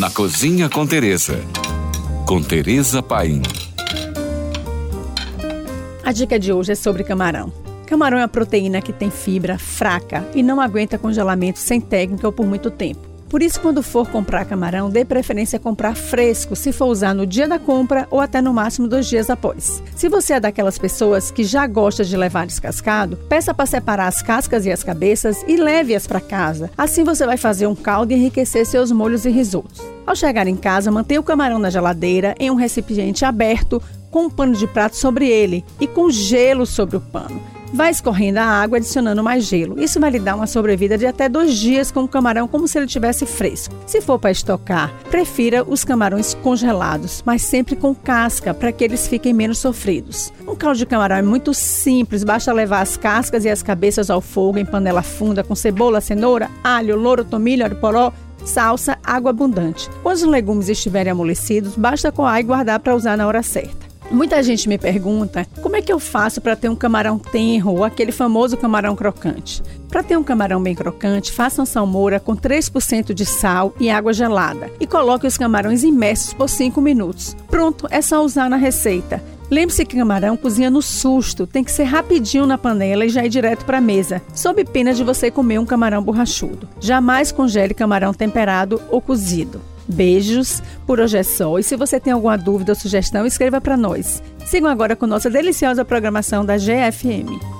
Na Cozinha com Teresa. Com Teresa Paim. A dica de hoje é sobre camarão. Camarão é uma proteína que tem fibra fraca e não aguenta congelamento sem técnica ou por muito tempo. Por isso, quando for comprar camarão, dê preferência a comprar fresco, se for usar no dia da compra ou até no máximo dois dias após. Se você é daquelas pessoas que já gosta de levar descascado, peça para separar as cascas e as cabeças e leve-as para casa. Assim você vai fazer um caldo e enriquecer seus molhos e risotos. Ao chegar em casa, mantenha o camarão na geladeira em um recipiente aberto com um pano de prato sobre ele e com gelo sobre o pano. Vai escorrendo a água, adicionando mais gelo. Isso vai lhe dar uma sobrevida de até dois dias com o camarão, como se ele tivesse fresco. Se for para estocar, prefira os camarões congelados, mas sempre com casca, para que eles fiquem menos sofridos. Um caldo de camarão é muito simples, basta levar as cascas e as cabeças ao fogo em panela funda com cebola, cenoura, alho, louro, tomilho, alho poró, salsa, água abundante. Quando os legumes estiverem amolecidos, basta coar e guardar para usar na hora certa. Muita gente me pergunta como é que eu faço para ter um camarão tenro ou aquele famoso camarão crocante. Para ter um camarão bem crocante, faça uma salmoura com 3% de sal e água gelada e coloque os camarões imersos por 5 minutos. Pronto, é só usar na receita. Lembre-se que camarão cozinha no susto, tem que ser rapidinho na panela e já ir direto para a mesa, sob pena de você comer um camarão borrachudo. Jamais congele camarão temperado ou cozido. Beijos, por hoje é só. E se você tem alguma dúvida ou sugestão, escreva para nós. Sigam agora com nossa deliciosa programação da GFM.